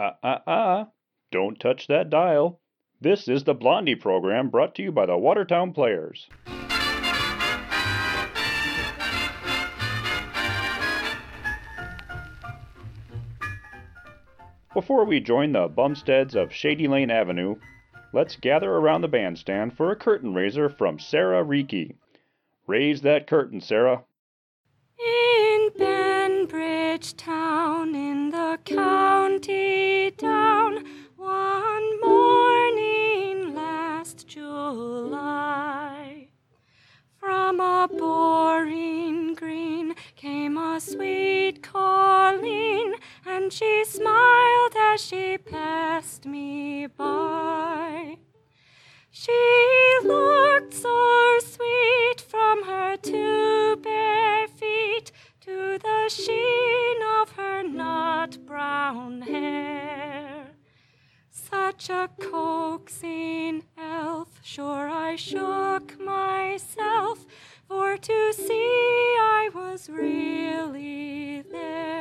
Ah, ah, ah! Don't touch that dial. This is the Blondie program brought to you by the Watertown Players. Before we join the Bumsteads of Shady Lane Avenue, let's gather around the bandstand for a curtain raiser from Sarah Reekie. Raise that curtain, Sarah. In Banbridge town, in the county down, one morning last July, from a boreen green came a sweet colleen, and she smiled as she passed me by. She looked so sweet from her two bare feet to the sheen of her nut brown hair. Such a coaxing elf, sure I shook myself for to see I was really there.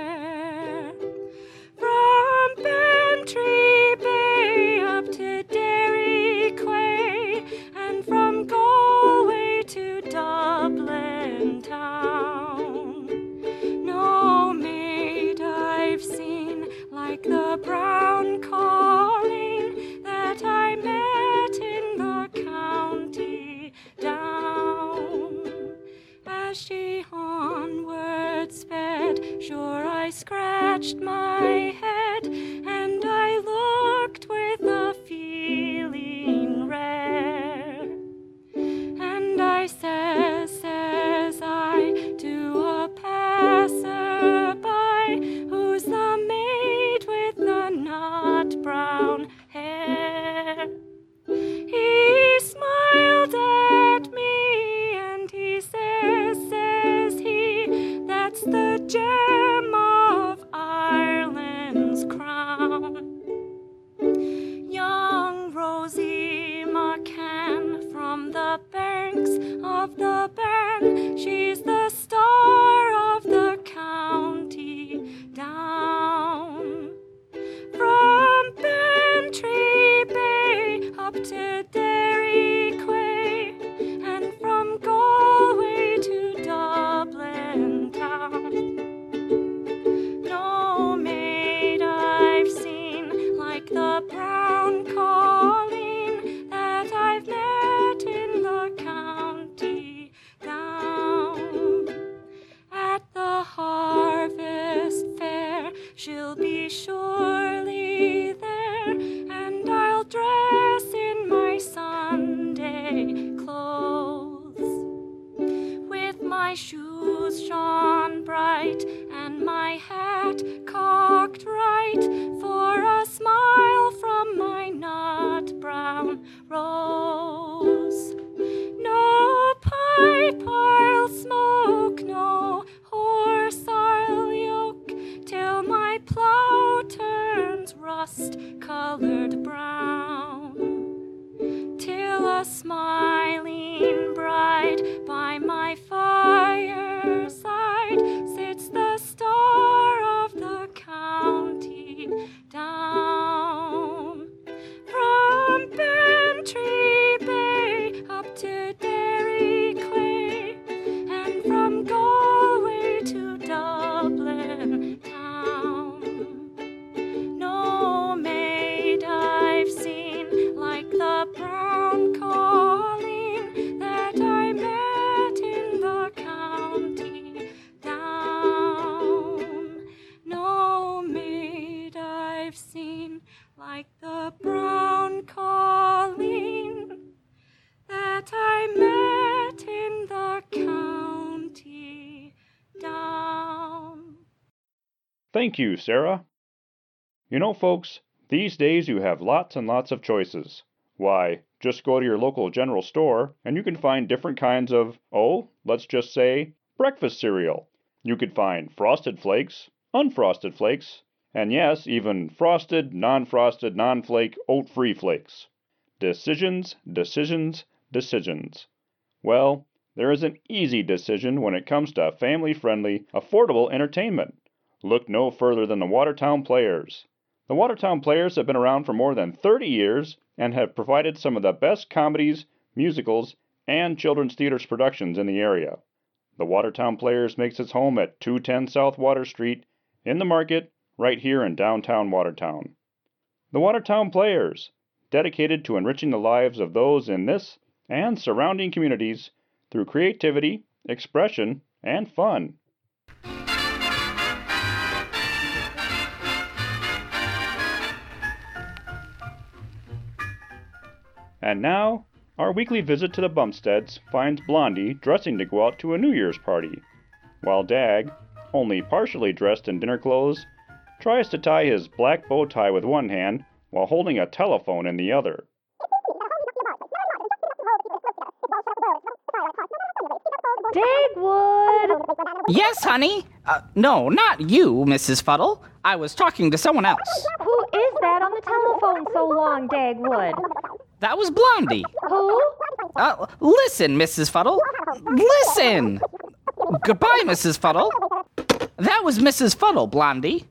Thank you, Sarah. You know, folks, these days you have lots and lots of choices. Why, just go to your local general store and you can find different kinds of, oh, let's just say, breakfast cereal. You could find frosted flakes, unfrosted flakes, and yes, even frosted, non frosted, non flake, oat free flakes. Decisions, decisions, decisions. Well, there is an easy decision when it comes to family friendly, affordable entertainment. Look no further than the Watertown Players. The Watertown Players have been around for more than 30 years and have provided some of the best comedies, musicals, and children's theater productions in the area. The Watertown Players makes its home at 210 South Water Street in the market right here in downtown Watertown. The Watertown Players, dedicated to enriching the lives of those in this and surrounding communities through creativity, expression, and fun. And now, our weekly visit to the Bumsteads finds Blondie dressing to go out to a New Year's party, while Dag, only partially dressed in dinner clothes, tries to tie his black bow tie with one hand while holding a telephone in the other. Dagwood! Yes, honey. Uh, no, not you, Mrs. Fuddle. I was talking to someone else. Who is that on the telephone so long, Dagwood? That was Blondie. Who? Uh, listen, Mrs. Fuddle. Listen. Goodbye, Mrs. Fuddle. That was Mrs. Fuddle, Blondie.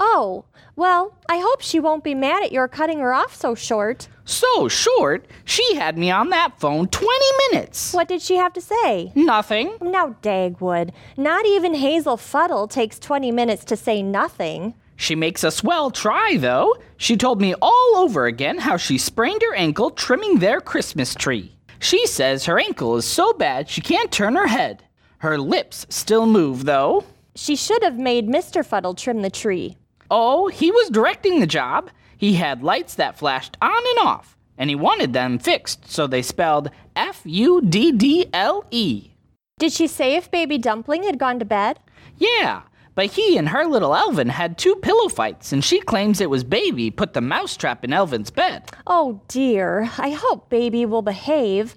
Oh, well, I hope she won't be mad at your cutting her off so short. So short, she had me on that phone 20 minutes. What did she have to say? Nothing. Now, Dagwood, not even Hazel Fuddle takes 20 minutes to say nothing. She makes a swell try, though. She told me all over again how she sprained her ankle trimming their Christmas tree. She says her ankle is so bad she can't turn her head. Her lips still move, though. She should have made Mr. Fuddle trim the tree. Oh, he was directing the job. He had lights that flashed on and off, and he wanted them fixed so they spelled F U D D L E. Did she say if Baby Dumpling had gone to bed? Yeah, but he and her little Elvin had two pillow fights, and she claims it was Baby put the mousetrap in Elvin's bed. Oh dear, I hope Baby will behave.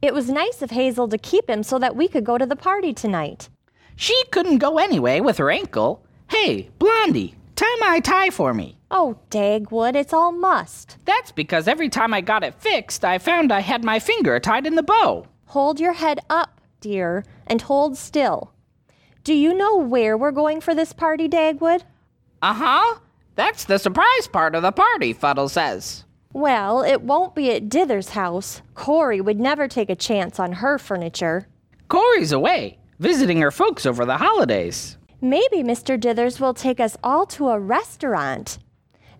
It was nice of Hazel to keep him so that we could go to the party tonight. She couldn't go anyway with her ankle. Hey, Blondie, tie my tie for me. Oh, Dagwood, it's all must. That's because every time I got it fixed, I found I had my finger tied in the bow. Hold your head up, dear, and hold still. Do you know where we're going for this party, Dagwood? Uh huh. That's the surprise part of the party, Fuddle says. Well, it won't be at Dither's house. Cora would never take a chance on her furniture. Cora's away, visiting her folks over the holidays. Maybe Mr. Dithers will take us all to a restaurant.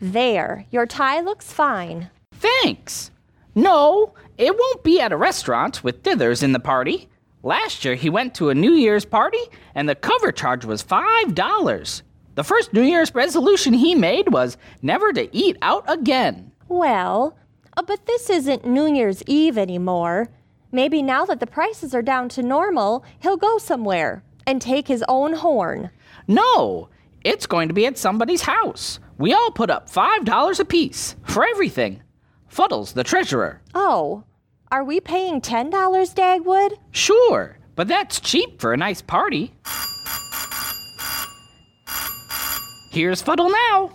There, your tie looks fine. Thanks. No, it won't be at a restaurant with Dithers in the party. Last year he went to a New Year's party and the cover charge was $5. The first New Year's resolution he made was never to eat out again. Well, uh, but this isn't New Year's Eve anymore. Maybe now that the prices are down to normal, he'll go somewhere and take his own horn. No, it's going to be at somebody's house. We all put up $5 apiece for everything. Fuddles, the treasurer. Oh, are we paying $10, Dagwood? Sure, but that's cheap for a nice party. Here's Fuddle now.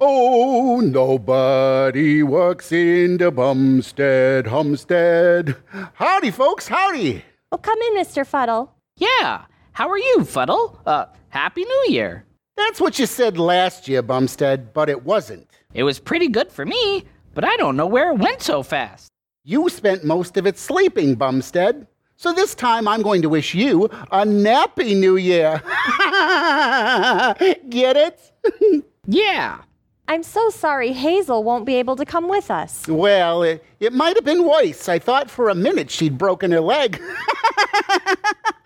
Oh, nobody works in the Bumstead Homestead. Howdy, folks, howdy. Well, come in, Mr. Fuddle. Yeah, how are you, Fuddle? Uh, Happy New Year. That's what you said last year, Bumstead, but it wasn't. It was pretty good for me, but I don't know where it went so fast. You spent most of it sleeping, Bumstead. So this time I'm going to wish you a nappy New Year. Get it? Yeah, I'm so sorry Hazel won't be able to come with us. Well, it, it might have been worse. I thought for a minute she'd broken her leg.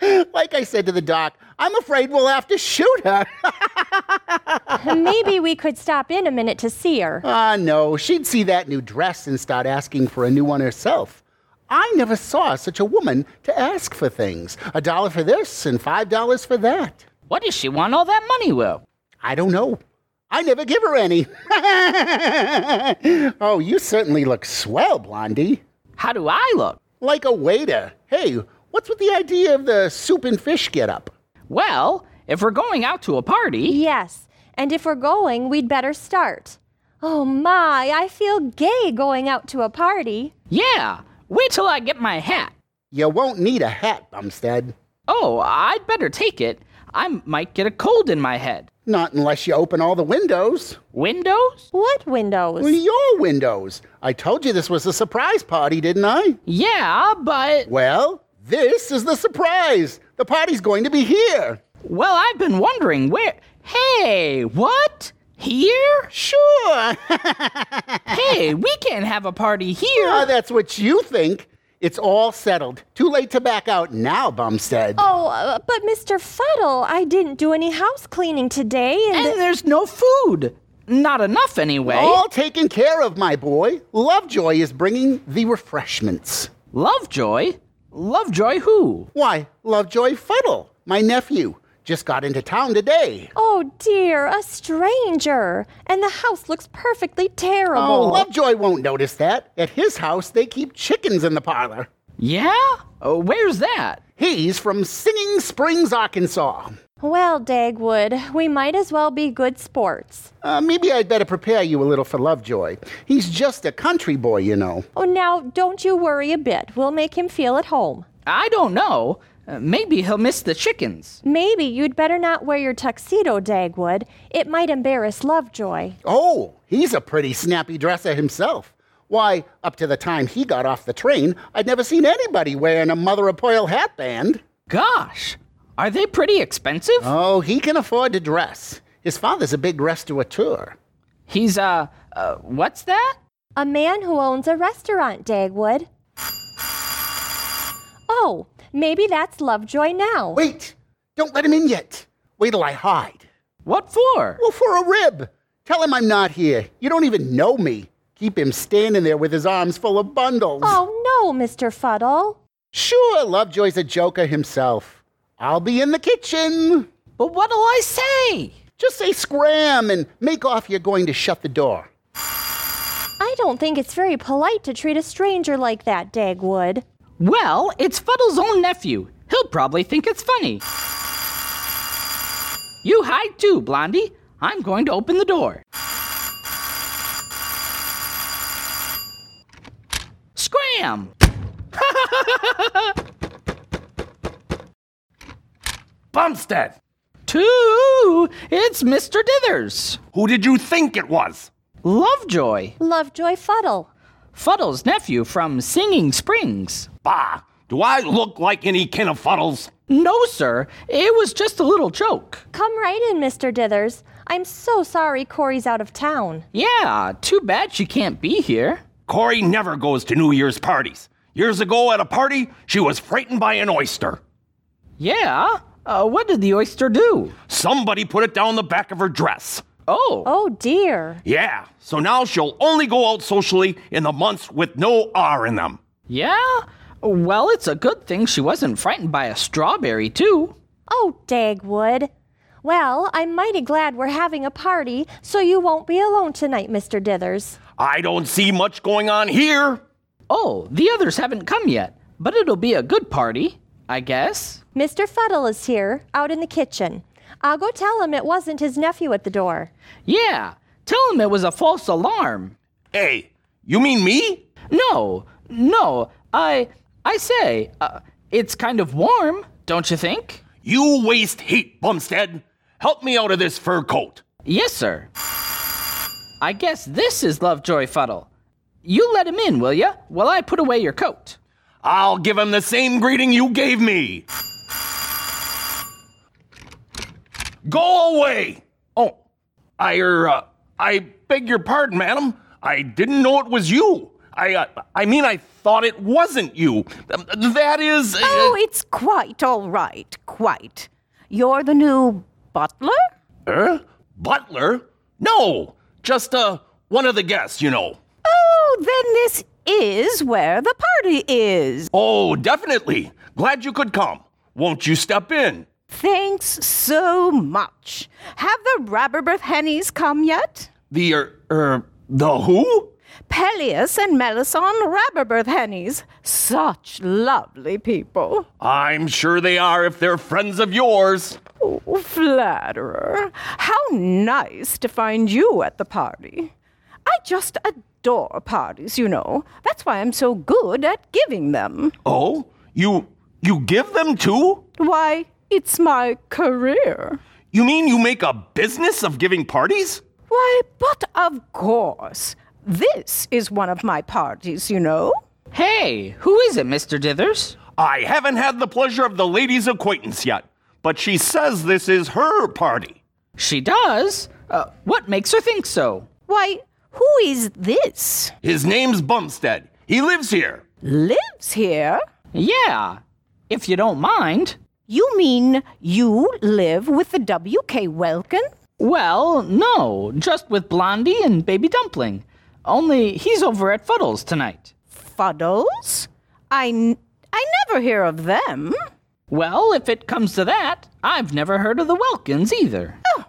like I said to the doc, I'm afraid we'll have to shoot her. Maybe we could stop in a minute to see her. Ah, no, she'd see that new dress and start asking for a new one herself. I never saw such a woman to ask for things. A dollar for this and five dollars for that. what does she want all that money with? I don't know. I never give her any. oh, you certainly look swell, Blondie. How do I look? Like a waiter. Hey, what's with the idea of the soup and fish get up? Well, if we're going out to a party, Yes, and if we're going, we'd better start. Oh my, I feel gay going out to a party. yeah, wait till I get my hat. You won't need a hat, Bumstead. Oh, I'd better take it. I might get a cold in my head. Not unless you open all the windows. Windows? What windows? Well, your windows. I told you this was a surprise party, didn't I? Yeah, but. Well, this is the surprise. The party's going to be here. Well, I've been wondering where. Hey, what? Here? Sure. Hey, we can't have a party here. Ah, that's what you think. It's all settled. Too late to back out now, Bumstead. Oh, uh, but Mr. Fuddle, I didn't do any house cleaning today, and, And there's no food. Not enough, anyway. All taken care of, my boy. Lovejoy is bringing the refreshments. Lovejoy? Lovejoy who? Why, Lovejoy Fuddle, my nephew, just got into town today. oh dear, a stranger, and the house looks perfectly terrible. Oh, Lovejoy won't notice that. At his house, they keep chickens in the parlor. Yeah? Uh, where's that? He's from Singing Springs, Arkansas. Well, Dagwood, we might as well be good sports. Uh, maybe I'd better prepare you a little for Lovejoy. He's just a country boy, you know. Oh, now don't you worry a bit. We'll make him feel at home. I don't know. Uh, maybe he'll miss the chickens. Maybe you'd better not wear your tuxedo, Dagwood. It might embarrass Lovejoy. Oh, he's a pretty snappy dresser himself. Why, up to the time he got off the train, I'd never seen anybody wearing a mother of pearl hatband. Gosh, are they pretty expensive? Oh, he can afford to dress. His father's a big restaurateur. He's, uh, uh, what's that? A man who owns a restaurant, Dagwood. Oh, maybe that's Lovejoy now. Wait, don't let him in yet. Wait till I hide. What for? Well, for a rib. Tell him I'm not here. You don't even know me. Keep him standing there with his arms full of bundles. Oh, no, Mr. Fuddle. Sure, Lovejoy's a joker himself. I'll be in the kitchen. But what'll I say? Just say scram and make off you're going to shut the door. I don't think it's very polite to treat a stranger like that, Dagwood. Well, it's Fuddle's own nephew. He'll probably think it's funny. You hide too, Blondie. I'm going to open the door. Scram! Bumstead! Two! It's Mr. Dithers. Who did you think it was? Lovejoy. Lovejoy Fuddle. Fuddle's nephew from Singing Springs. Bah! Do I look like any kin of fuddles? No, sir. It was just a little joke. Come right in, Mr. Dithers. I'm so sorry Cora's out of town. Yeah, too bad she can't be here. Corey never goes to New Year's parties. Years ago at a party, she was frightened by an oyster. Yeah? Uh, what did the oyster do? Somebody put it down the back of her dress. Oh. Oh, dear. Yeah, so now she'll only go out socially in the months with no R in them. Yeah? Well, it's a good thing she wasn't frightened by a strawberry, too. Oh, Dagwood. Well, I'm mighty glad we're having a party, so you won't be alone tonight, Mr. Dithers. I don't see much going on here. Oh, the others haven't come yet, but it'll be a good party, I guess. Mr. Fuddle is here, out in the kitchen. I'll go tell him it wasn't his nephew at the door. Yeah, tell him it was a false alarm. Hey, you mean me? No, no, I, I say, uh, it's kind of warm, don't you think? You waste heat, Bumstead. Help me out of this fur coat. Yes, sir. I guess this is Lovejoy Fuddle. You let him in, will ya, while I put away your coat. I'll give him the same greeting you gave me. Go away! Oh, I, er, uh, I beg your pardon, madam. I didn't know it was you. I, uh, I mean, I thought it wasn't you. Um, That is. uh, Oh, it's quite all right, quite. You're the new butler? Er? Butler? No, just, uh, one of the guests, you know. Oh, then this is where the party is. Oh, definitely. Glad you could come. Won't you step in? Thanks so much. Have the Rabberberth Hennies come yet? The, er, er, the who? Peleus and Melisson Rabberberth Hennies. Such lovely people. I'm sure they are if they're friends of yours. Oh, flatterer. How nice to find you at the party. I just adore parties, you know. That's why I'm so good at giving them. Oh, you you give them too? Why, it's my career. You mean you make a business of giving parties? Why, but of course. This is one of my parties, you know. Hey, who is it, Mr. Dithers? I haven't had the pleasure of the lady's acquaintance yet, but she says this is her party. She does? Uh, what makes her think so? Why, who is this? His name's Bumstead. He lives here. Lives here? Yeah, if you don't mind. You mean you live with the W.K. Welkin? Well, no, just with Blondie and Baby Dumpling. Only he's over at Fuddles tonight. Fuddles? I, n- I never hear of them. Well, if it comes to that, I've never heard of the Welkins either. Oh,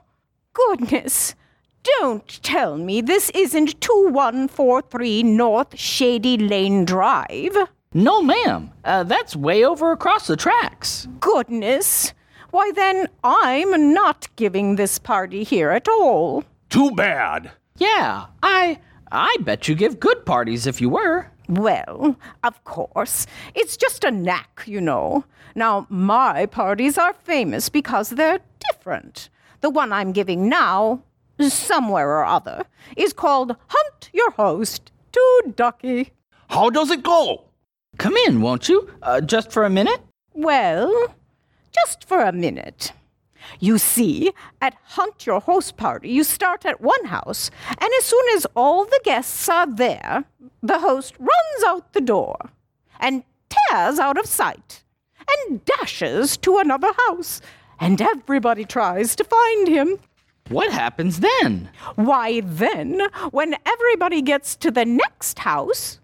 goodness. Don't tell me this isn't 2143 North Shady Lane Drive. No, ma'am. Uh, that's way over across the tracks. Goodness. Why then, I'm not giving this party here at all. Too bad. Yeah, I I bet you give good parties if you were. Well, of course. It's just a knack, you know. Now, my parties are famous because they're different. The one I'm giving now, somewhere or other, is called Hunt Your Host to Ducky. How does it go? Come in, won't you? Uh, just for a minute? Well, just for a minute. You see, at Hunt Your Host Party, you start at one house, and as soon as all the guests are there, the host runs out the door and tears out of sight and dashes to another house, and everybody tries to find him. What happens then? Why, then, when everybody gets to the next house,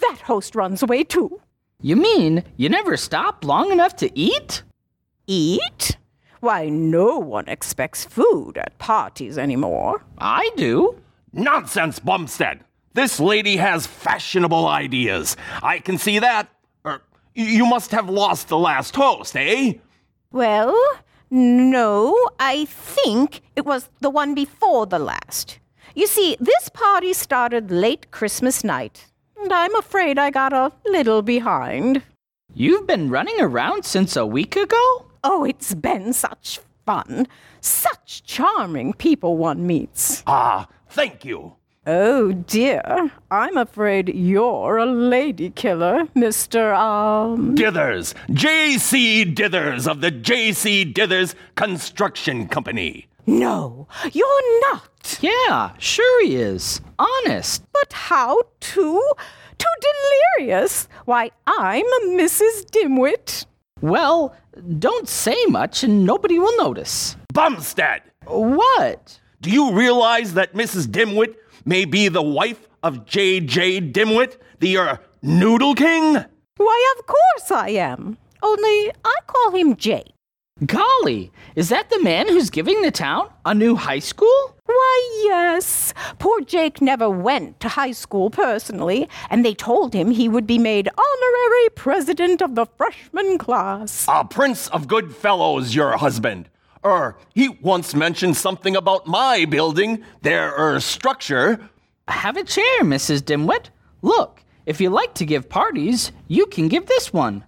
that host runs away too. You mean you never stop long enough to eat? Eat? Why, no one expects food at parties anymore. I do. Nonsense, Bumstead. This lady has fashionable ideas. I can see that. Er, you must have lost the last host, eh? Well, no, I think it was the one before the last. You see, this party started late Christmas night, and I'm afraid I got a little behind. You've been running around since a week ago? Oh, it's been such fun. Such charming people one meets. Ah, thank you. Oh dear, I'm afraid you're a lady killer, Mr. Um. Dithers, J.C. Dithers of the J.C. Dithers Construction Company. No, you're not. Yeah, sure he is. Honest. But how too? Too delirious. Why, I'm Mrs. Dimwit. Well, don't say much and nobody will notice. Bumstead, What? do you realize that Mrs. Dimwit may be the wife of J.J. Dimwit, the uh, Noodle King? Why, of course I am. Only I call him Jake. Golly, is that the man who's giving the town a new high school? Why, yes. Poor Jake never went to high school personally, and they told him he would be made honorary president of the freshman class. A prince of good fellows, your husband. Er, he once mentioned something about my building, their er, structure. Have a chair, Mrs. Dimwit. Look, if you like to give parties, you can give this one.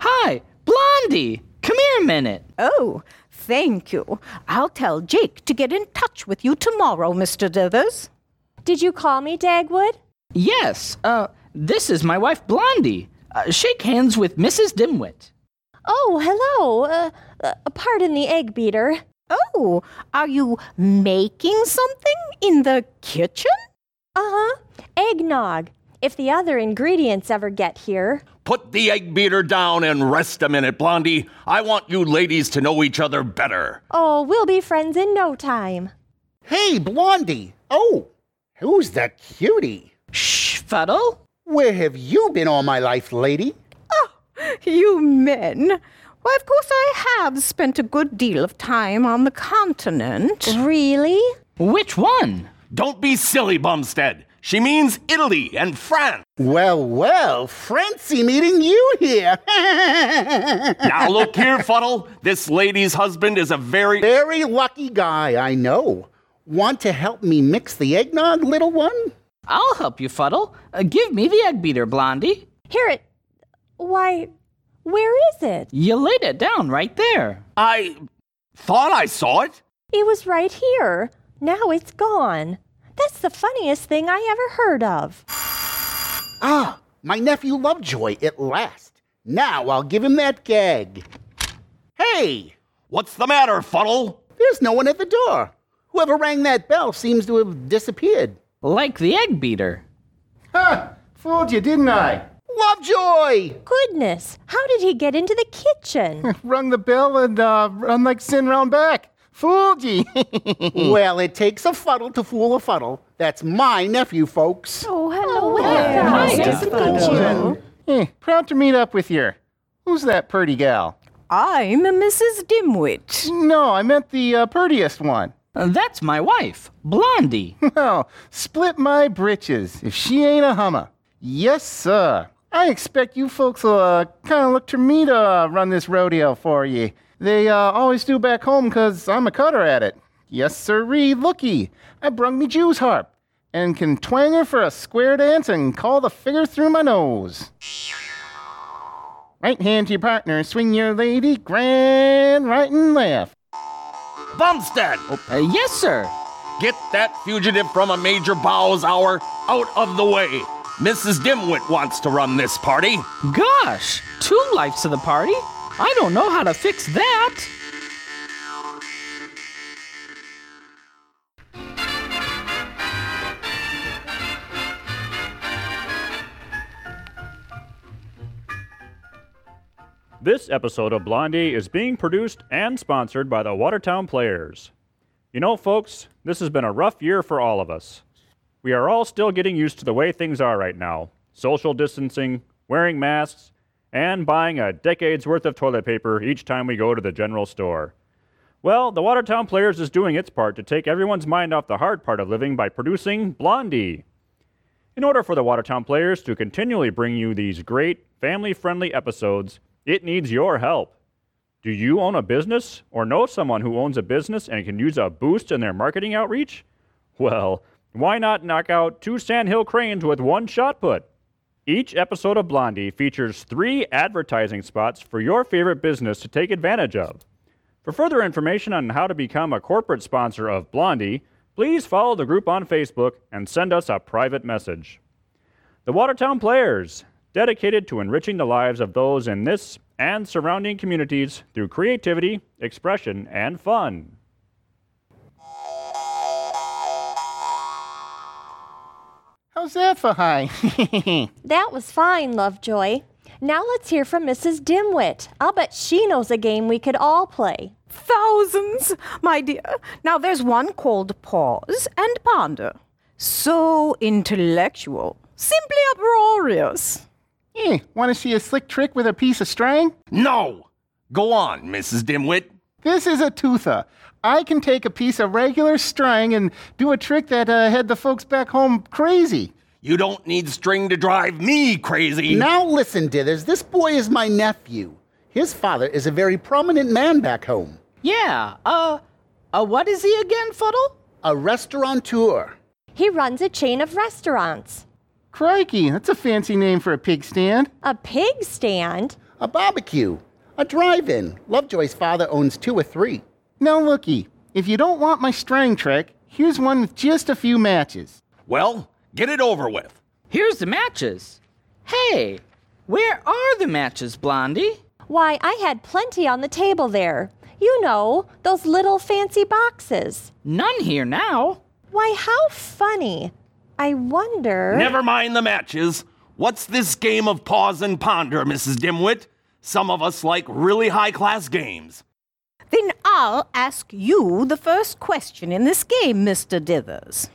Hi, Blondie, come here a minute. Oh, thank you. I'll tell Jake to get in touch with you tomorrow, Mr. Dithers. Did you call me, Dagwood? Yes, uh, this is my wife Blondie. Uh, shake hands with Mrs. Dimwit. Oh, hello. Uh, uh, pardon the egg beater. Oh, are you making something in the kitchen? Uh huh. Eggnog. If the other ingredients ever get here. Put the egg beater down and rest a minute, Blondie. I want you ladies to know each other better. Oh, we'll be friends in no time. Hey, Blondie. Oh, who's that cutie? Shh, Fuddle. Where have you been all my life, lady? Oh, you men. Why, of course, I have spent a good deal of time on the continent. Really? Which one? Don't be silly, Bumstead. She means Italy and France. Well, well, Francie meeting you here. Now look here, Fuddle. This lady's husband is a very. Very lucky guy, I know. Want to help me mix the eggnog, little one? I'll help you, Fuddle. Uh, give me the egg beater, Blondie. Here it. Why, where is it? You laid it down right there. I thought I saw it. It was right here. Now it's gone. That's the funniest thing I ever heard of. Ah, my nephew Lovejoy at last. Now I'll give him that gag. Hey, What's the matter, Fuddle? there's no one at the door. Whoever rang that bell seems to have disappeared. Like the egg beater. Huh! Fooled you, didn't I? Lovejoy! Goodness, how did he get into the kitchen? Rung the bell and uh, run like sin round back. Fooled ye. well, it takes a fuddle to fool a fuddle. That's my nephew, folks. Oh, hello there. Nice Nice to to meet meet you. Eh, proud to meet up with you. Who's that purty gal? I'm Mrs. Dimwit. No, I meant the uh, purtiest one. Uh, That's my wife, Blondie. Well, split my britches if she ain't a hummer. Yes, sir. I expect you folks will uh, kind of look to me to uh, run this rodeo for ye. They uh, always do back home 'cause I'm a cutter at it. Yes, sirree, looky. I brung me Jew's harp and can twang her for a square dance and call the figure through my nose. Right hand to your partner, swing your lady, grand, right and left. Bumstead! Uh, yes, sir. Get that fugitive from a Major Bowes' hour out of the way. Mrs. Dimwit wants to run this party. Gosh, two lights to the party? I don't know how to fix that. This episode of Blondie is being produced and sponsored by the Watertown Players. You know, folks, this has been a rough year for all of us. We are all still getting used to the way things are right now social distancing, wearing masks, and buying a decade's worth of toilet paper each time we go to the general store. Well, the Watertown Players is doing its part to take everyone's mind off the hard part of living by producing Blondie. In order for the Watertown Players to continually bring you these great, family friendly episodes, it needs your help. Do you own a business or know someone who owns a business and can use a boost in their marketing outreach? Well, why not knock out two sandhill cranes with one shot put? Each episode of Blondie features three advertising spots for your favorite business to take advantage of. For further information on how to become a corporate sponsor of Blondie, please follow the group on Facebook and send us a private message. The Watertown Players, dedicated to enriching the lives of those in this and surrounding communities through creativity, expression, and fun. How's that for high? that was fine, Lovejoy. Now let's hear from Mrs. Dimwit. I'll bet she knows a game we could all play. Thousands, my dear. Now there's one called Pause and Ponder. So intellectual, simply uproarious. eh, want to see a slick trick with a piece of string? No! Go on, Mrs. Dimwit. This is a toother. I can take a piece of regular string and do a trick that uh, had the folks back home crazy. You don't need string to drive me crazy. Now listen, Dithers, this boy is my nephew. His father is a very prominent man back home, Yeah, uh, uh, what is he again, Fuddle? a restaurateur. He runs a chain of restaurants. Crikey, that's a fancy name for a pig stand. A pig stand? A barbecue, a drive in. Lovejoy's father owns two or three. Now looky, if you don't want my string trick, here's one with just a few matches. Well, get it over with. Here's the matches. Hey, where are the matches, Blondie? Why, I had plenty on the table there. You know, those little fancy boxes. None here now. Why, how funny. I wonder. Never mind the matches. What's this game of pause and ponder, Mrs. Dimwit? Some of us like really high class games. I'll ask you the first question in this game, Mr. Dithers.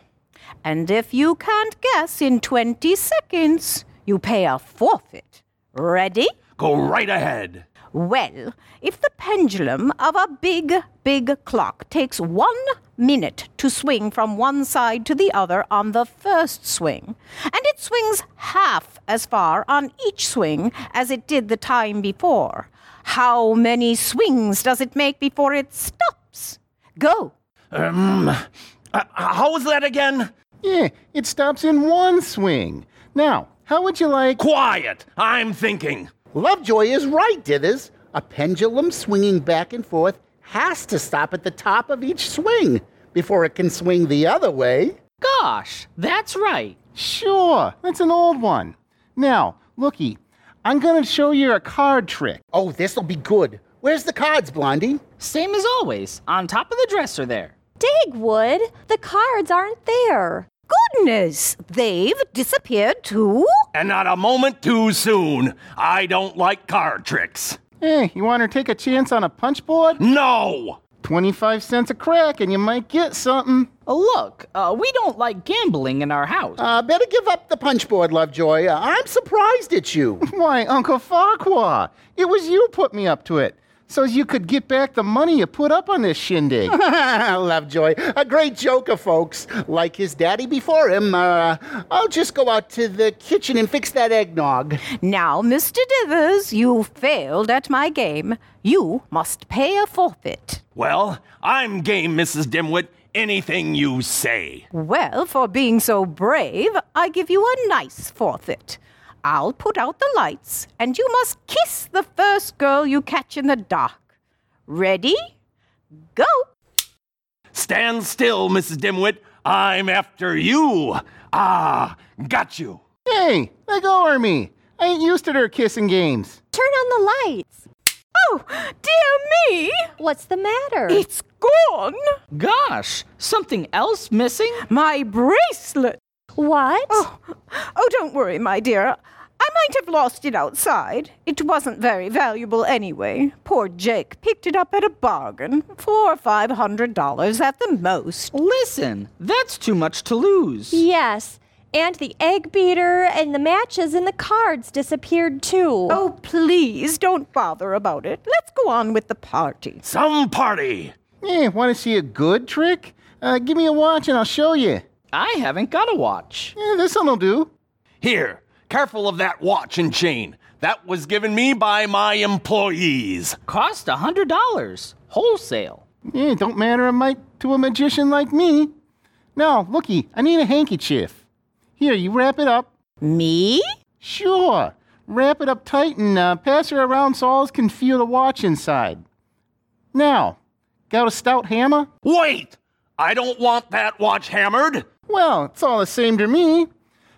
And if you can't guess in 20 seconds, you pay a forfeit. Ready? Go right ahead. Well, if the pendulum of a big, big clock takes one minute to swing from one side to the other on the first swing, and it swings half as far on each swing as it did the time before, how many swings does it make before it stops? Go. Um, uh, how was that again? Yeah, it stops in one swing. Now, how would you like. Quiet. I'm thinking. Lovejoy is right, Dithers. A pendulum swinging back and forth has to stop at the top of each swing before it can swing the other way. Gosh, that's right. Sure, that's an old one. Now, looky, I'm gonna show you a card trick. Oh, this'll be good. Where's the cards, Blondie? Same as always, on top of the dresser there. Dagwood, the cards aren't there. Goodness, they've disappeared too? And not a moment too soon. I don't like card tricks. Hey, you wanna take a chance on a punch board? No! 25 cents a crack and you might get something. Uh, look, uh, we don't like gambling in our house. Uh, better give up the punch board, Lovejoy. Uh, I'm surprised at you. Why, Uncle Farquhar, it was you put me up to it. So you could get back the money you put up on this shindig. Lovejoy, a great joker, folks. Like his daddy before him, uh, I'll just go out to the kitchen and fix that eggnog. Now, Mr. Dithers, you failed at my game. You must pay a forfeit. Well, I'm game, Mrs. Dimwit. Anything you say. Well, for being so brave, I give you a nice forfeit. I'll put out the lights, and you must kiss the first girl you catch in the dark. Ready? Go! Stand still, Mrs. Dimwit. I'm after you. Ah, got you. hey, let go of me. I ain't used to their kissing games. Turn on the lights. Oh, dear me! What's the matter? It's gone! Gosh, something else missing? My bracelet! what? Oh, oh, don't worry, my dear. I might have lost it outside. It wasn't very valuable anyway. Poor Jake picked it up at a bargain. Four or five hundred dollars at the most. Listen, that's too much to lose. Yes. And the egg beater and the matches and the cards disappeared too. Oh, please don't bother about it. Let's go on with the party. Some party. Hey, want to see a good trick? Uh, give me a watch and I'll show you. I haven't got a watch. Eh, this one'll do. Here, careful of that watch and chain. That was given me by my employees. Cost a hundred dollars. Wholesale. Eh, don't matter a mite to a magician like me. Now, looky, I need a handkerchief. Here, you wrap it up. Me? Sure. Wrap it up tight and uh, pass her around so all can feel the watch inside. Now, got a stout hammer? Wait! I don't want that watch hammered. Well, it's all the same to me.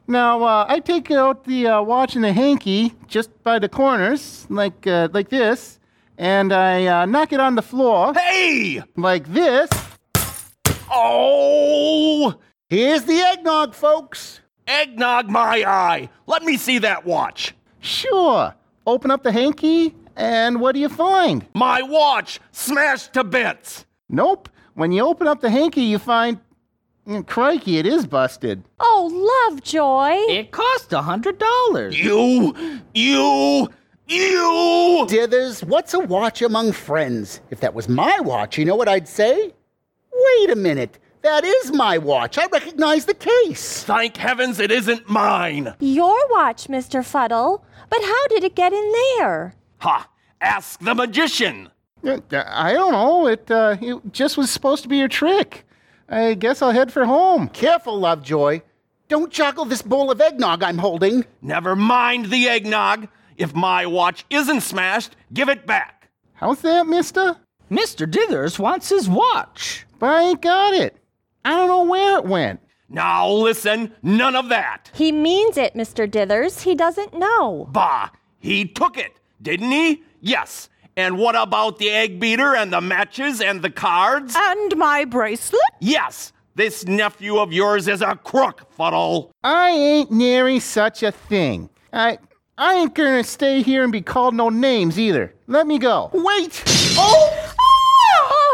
Now, uh, I take out the uh, watch and the hanky just by the corners, like uh, like this, and I uh, knock it on the floor Hey! like this. Oh! Here's the eggnog, folks. Eggnog my eye. Let me see that watch. Sure. Open up the hanky, and what do you find? My watch smashed to bits. Nope. When you open up the hanky, you find. Mm, Crikey, it is busted. Oh, Lovejoy. It cost a hundred dollars. You, you, you! Dithers, what's a watch among friends? If that was my watch, you know what I'd say? Wait a minute. That is my watch. I recognize the case. Thank heavens it isn't mine. Your watch, Mr. Fuddle. But how did it get in there? Ha! Ask the magician. Uh, I don't know. It, uh, it just was supposed to be a trick. I guess I'll head for home. Careful, Lovejoy. Don't joggle this bowl of eggnog I'm holding. Never mind the eggnog. If my watch isn't smashed, give it back. How's that, mister? Mr. Dithers wants his watch. But I ain't got it. I don't know where it went. Now listen, none of that. He means it, Mr. Dithers. He doesn't know. Bah, he took it, didn't he? Yes. And what about the egg beater and the matches and the cards? And my bracelet? Yes. This nephew of yours is a crook, Fuddle. I ain't nary such a thing. I I ain't gonna stay here and be called no names either. Let me go. Wait! Oh!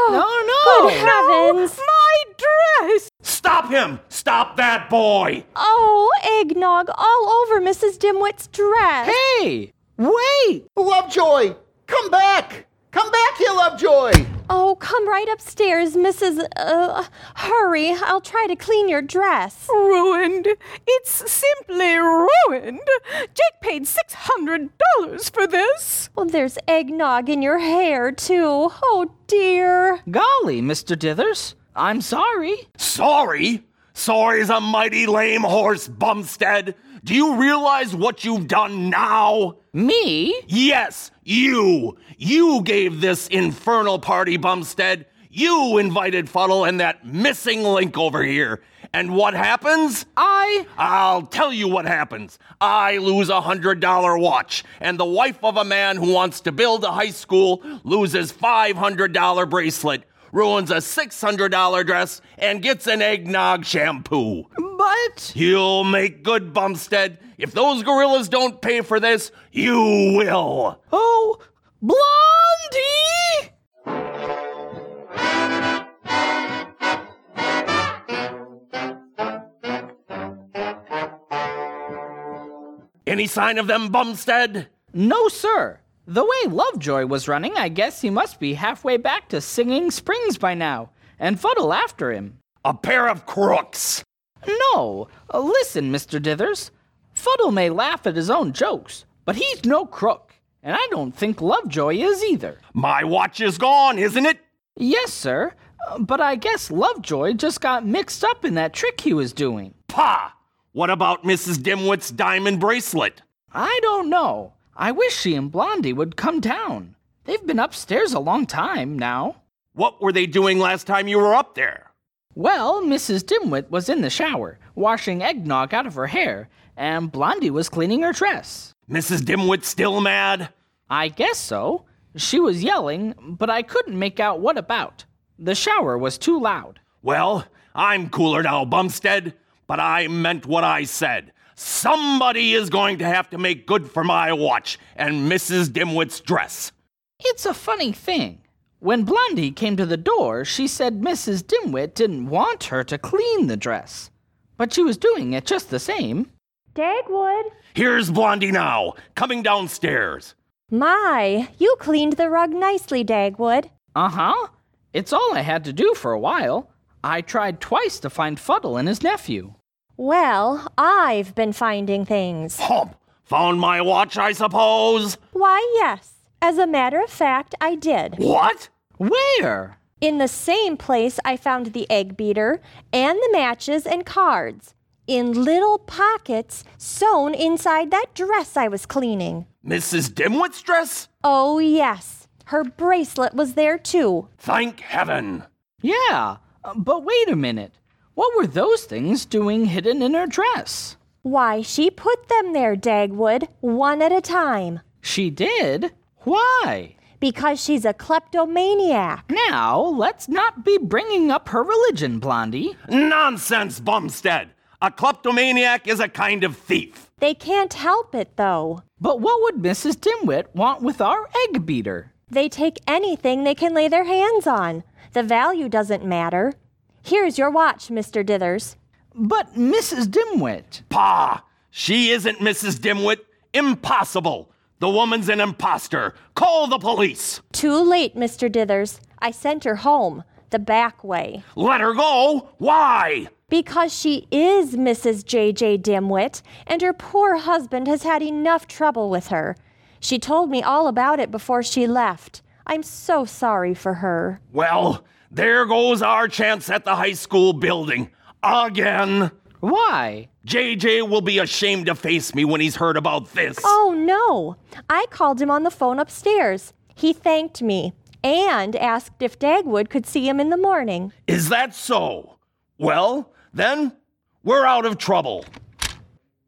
Oh, No, no. Good heavens. My dress! Stop him! Stop that boy! Oh, eggnog all over Mrs. Dimwit's dress. Hey, wait. Lovejoy! Come back! Come back here, Lovejoy! Oh, come right upstairs, Mrs. Uh, hurry. I'll try to clean your dress. Ruined. It's simply ruined. Jake paid $600 for this. Well, there's eggnog in your hair, too. Oh, dear. Golly, Mr. Dithers, I'm sorry. Sorry? Sorry's a mighty lame horse, Bumstead. Do you realize what you've done now? Me? Yes, you. You gave this infernal party, Bumstead. You invited Fuddle and that missing link over here. And what happens? I. I'll tell you what happens. I lose a hundred dollar watch, and the wife of a man who wants to build a high school loses five hundred dollar bracelet, ruins a six hundred dollar dress, and gets an eggnog shampoo. But. You'll make good, Bumstead. If those gorillas don't pay for this, you will. Oh, Blondie! Any sign of them, Bumstead? No, sir. The way Lovejoy was running, I guess he must be halfway back to Singing Springs by now, and Fuddle after him. A pair of crooks. No, uh, listen, Mr. Dithers. Fuddle may laugh at his own jokes, but he's no crook, and I don't think Lovejoy is either. My watch is gone, isn't it? Yes, sir, uh, but I guess Lovejoy just got mixed up in that trick he was doing. Pah! What about Mrs. Dimwit's diamond bracelet? I don't know. I wish she and Blondie would come down. They've been upstairs a long time now. What were they doing last time you were up there? Well, Mrs. Dimwit was in the shower, washing eggnog out of her hair, and Blondie was cleaning her dress. Mrs. Dimwit still mad? I guess so. She was yelling, but I couldn't make out what about. The shower was too loud. Well, I'm cooler now, Bumstead, but I meant what I said. Somebody is going to have to make good for my watch and Mrs. Dimwit's dress. It's a funny thing. When Blondie came to the door, she said Mrs. Dimwit didn't want her to clean the dress, but she was doing it just the same. Dagwood. Here's Blondie now, coming downstairs. My, you cleaned the rug nicely, Dagwood. Uh huh. It's all I had to do for a while. I tried twice to find Fuddle and his nephew. Well, I've been finding things. Hump! Found my watch, I suppose? Why, yes. As a matter of fact, I did. What? Where? In the same place I found the egg beater and the matches and cards. In little pockets sewn inside that dress I was cleaning. Mrs. Dimwit's dress? Oh, yes. Her bracelet was there too. Thank heaven. Yeah, but wait a minute. What were those things doing hidden in her dress? Why, she put them there, Dagwood, one at a time. She did? Why? Because she's a kleptomaniac. Now, let's not be bringing up her religion, Blondie. Nonsense, Bumstead. A kleptomaniac is a kind of thief. They can't help it, though. But what would Mrs. Dimwit want with our egg beater? They take anything they can lay their hands on. The value doesn't matter. Here's your watch, Mr. Dithers. But Mrs. Dimwit. Pah! She isn't Mrs. Dimwit. Impossible. The woman's an impostor. Call the police. Too late, Mr. Dithers. I sent her home, the back way. Let her go. Why? Because she is Mrs. J.J. Dimwit, and her poor husband has had enough trouble with her. She told me all about it before she left. I'm so sorry for her. Well, there goes our chance at the high school building. Again. Why? JJ will be ashamed to face me when he's heard about this. Oh, no. I called him on the phone upstairs. He thanked me and asked if Dagwood could see him in the morning. Is that so? Well, then, we're out of trouble.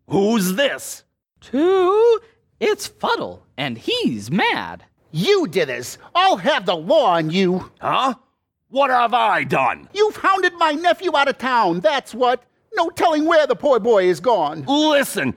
Who's this? Two? It's Fuddle, and he's mad. You did this. I'll have the law on you. Huh? What have I done? You've hounded my nephew out of town, that's what. No telling where the poor boy is gone. Listen,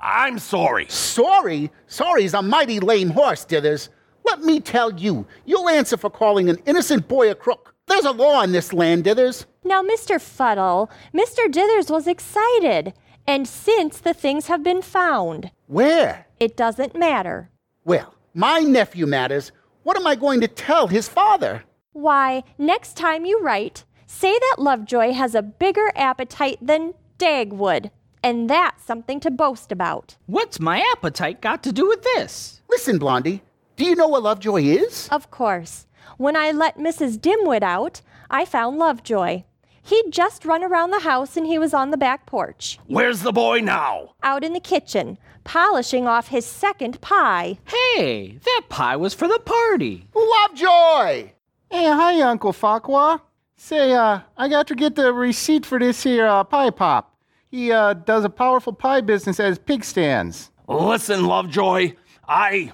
I'm sorry. Sorry? Sorry's a mighty lame horse, Dithers. Let me tell you, you'll answer for calling an innocent boy a crook. There's a law in this land, Dithers. Now, Mr. Fuddle, Mr. Dithers was excited. And since the things have been found, Where? it doesn't matter. Well, my nephew matters. What am I going to tell his father? Why, next time you write, say that Lovejoy has a bigger appetite than Dagwood. And that's something to boast about. What's my appetite got to do with this? Listen, Blondie, do you know what Lovejoy is? Of course. When I let Mrs. Dimwit out, I found Lovejoy. He'd just run around the house and he was on the back porch, Where's the boy now? out in the kitchen, polishing off his second pie. Hey, that pie was for the party. Lovejoy! Hey, hi, Uncle Farquhar. Say, uh, I got to get the receipt for this here uh, pie pop. He uh, does a powerful pie business at his pig stands. Listen, Lovejoy, I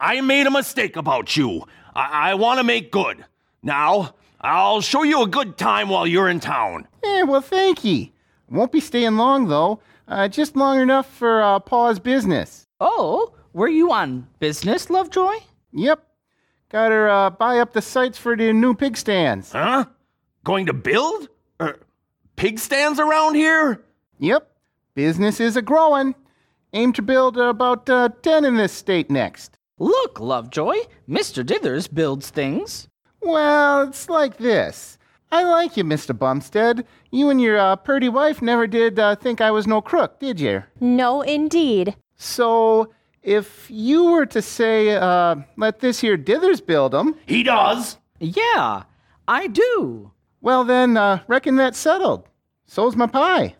I made a mistake about you. I, I want to make good. Now, I'll show you a good time while you're in town. Eh, well, thank ye. Won't be staying long, though. Uh, just long enough for uh, Pa's business. Oh, were you on business, Lovejoy? Yep. Got her uh, buy up the sites for the new pig stands. Huh? Going to build? Er, pig stands around here? Yep. Business is a growing. Aim to build about uh, 10 in this state next. Look, Lovejoy, Mr. Dithers builds things. Well, it's like this. I like you, Mr. Bumstead. You and your uh, purty wife never did uh, think I was no crook, did you? No, indeed. So, if you were to say, uh, let this here Dithers build 'em, He does. Yeah, I do. well then, uh, reckon that's settled. So's my pie.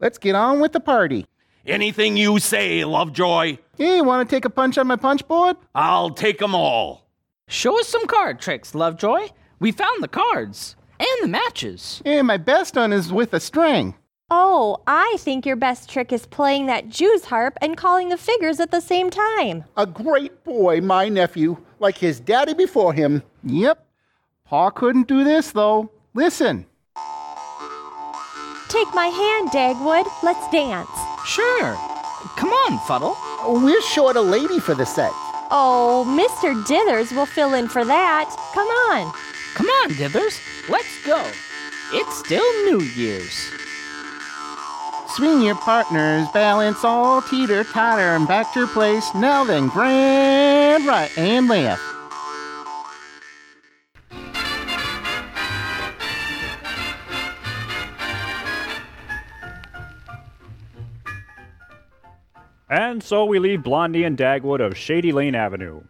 Let's get on with the party. Anything you say, Lovejoy, Hey, want to take a punch on my punch board? I'll take 'em all. Show us some card tricks, Lovejoy. We found the cards and the matches. Hey, my best one is with a string. Oh, I think your best trick is playing that Jew's harp and calling the figures at the same time. A great boy, my nephew, like his daddy before him. Yep. Pa couldn't do this, though. Listen. Take my hand, Dagwood. Let's dance. Sure. Come on, Fuddle. We're short a lady for the set. Oh, Mr. Dithers will fill in for that. Come on. Come on, Dithers. Let's go. It's still New Year's. Swing your partners, balance all teeter totter and back to your place. Now then, grand right and left. And so we leave Blondie and Dagwood of Shady Lane Avenue.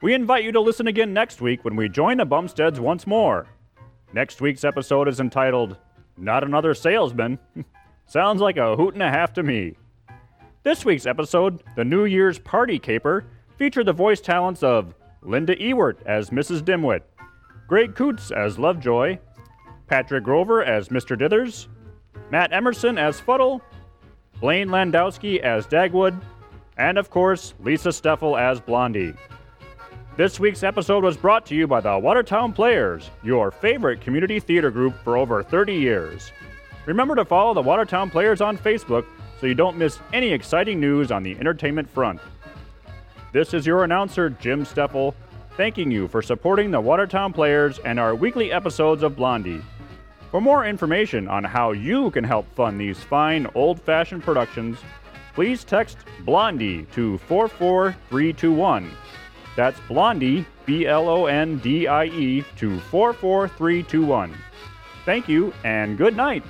We invite you to listen again next week when we join the Bumsteads once more. Next week's episode is entitled Not Another Salesman. Sounds like a hoot and a half to me. This week's episode, The New Year's Party Caper, featured the voice talents of Linda Ewart as Mrs. Dimwit, Greg Coots as Lovejoy, Patrick Grover as Mr. Dithers, Matt Emerson as Fuddle, Blaine Landowski as Dagwood, and of course, Lisa Steffel as Blondie. This week's episode was brought to you by the Watertown Players, your favorite community theater group for over 30 years. Remember to follow the Watertown Players on Facebook so you don't miss any exciting news on the entertainment front. This is your announcer, Jim Steffel, thanking you for supporting the Watertown Players and our weekly episodes of Blondie. For more information on how you can help fund these fine old fashioned productions, please text Blondie to 44321. That's Blondie, B L O N D I E, to 44321. Thank you and good night.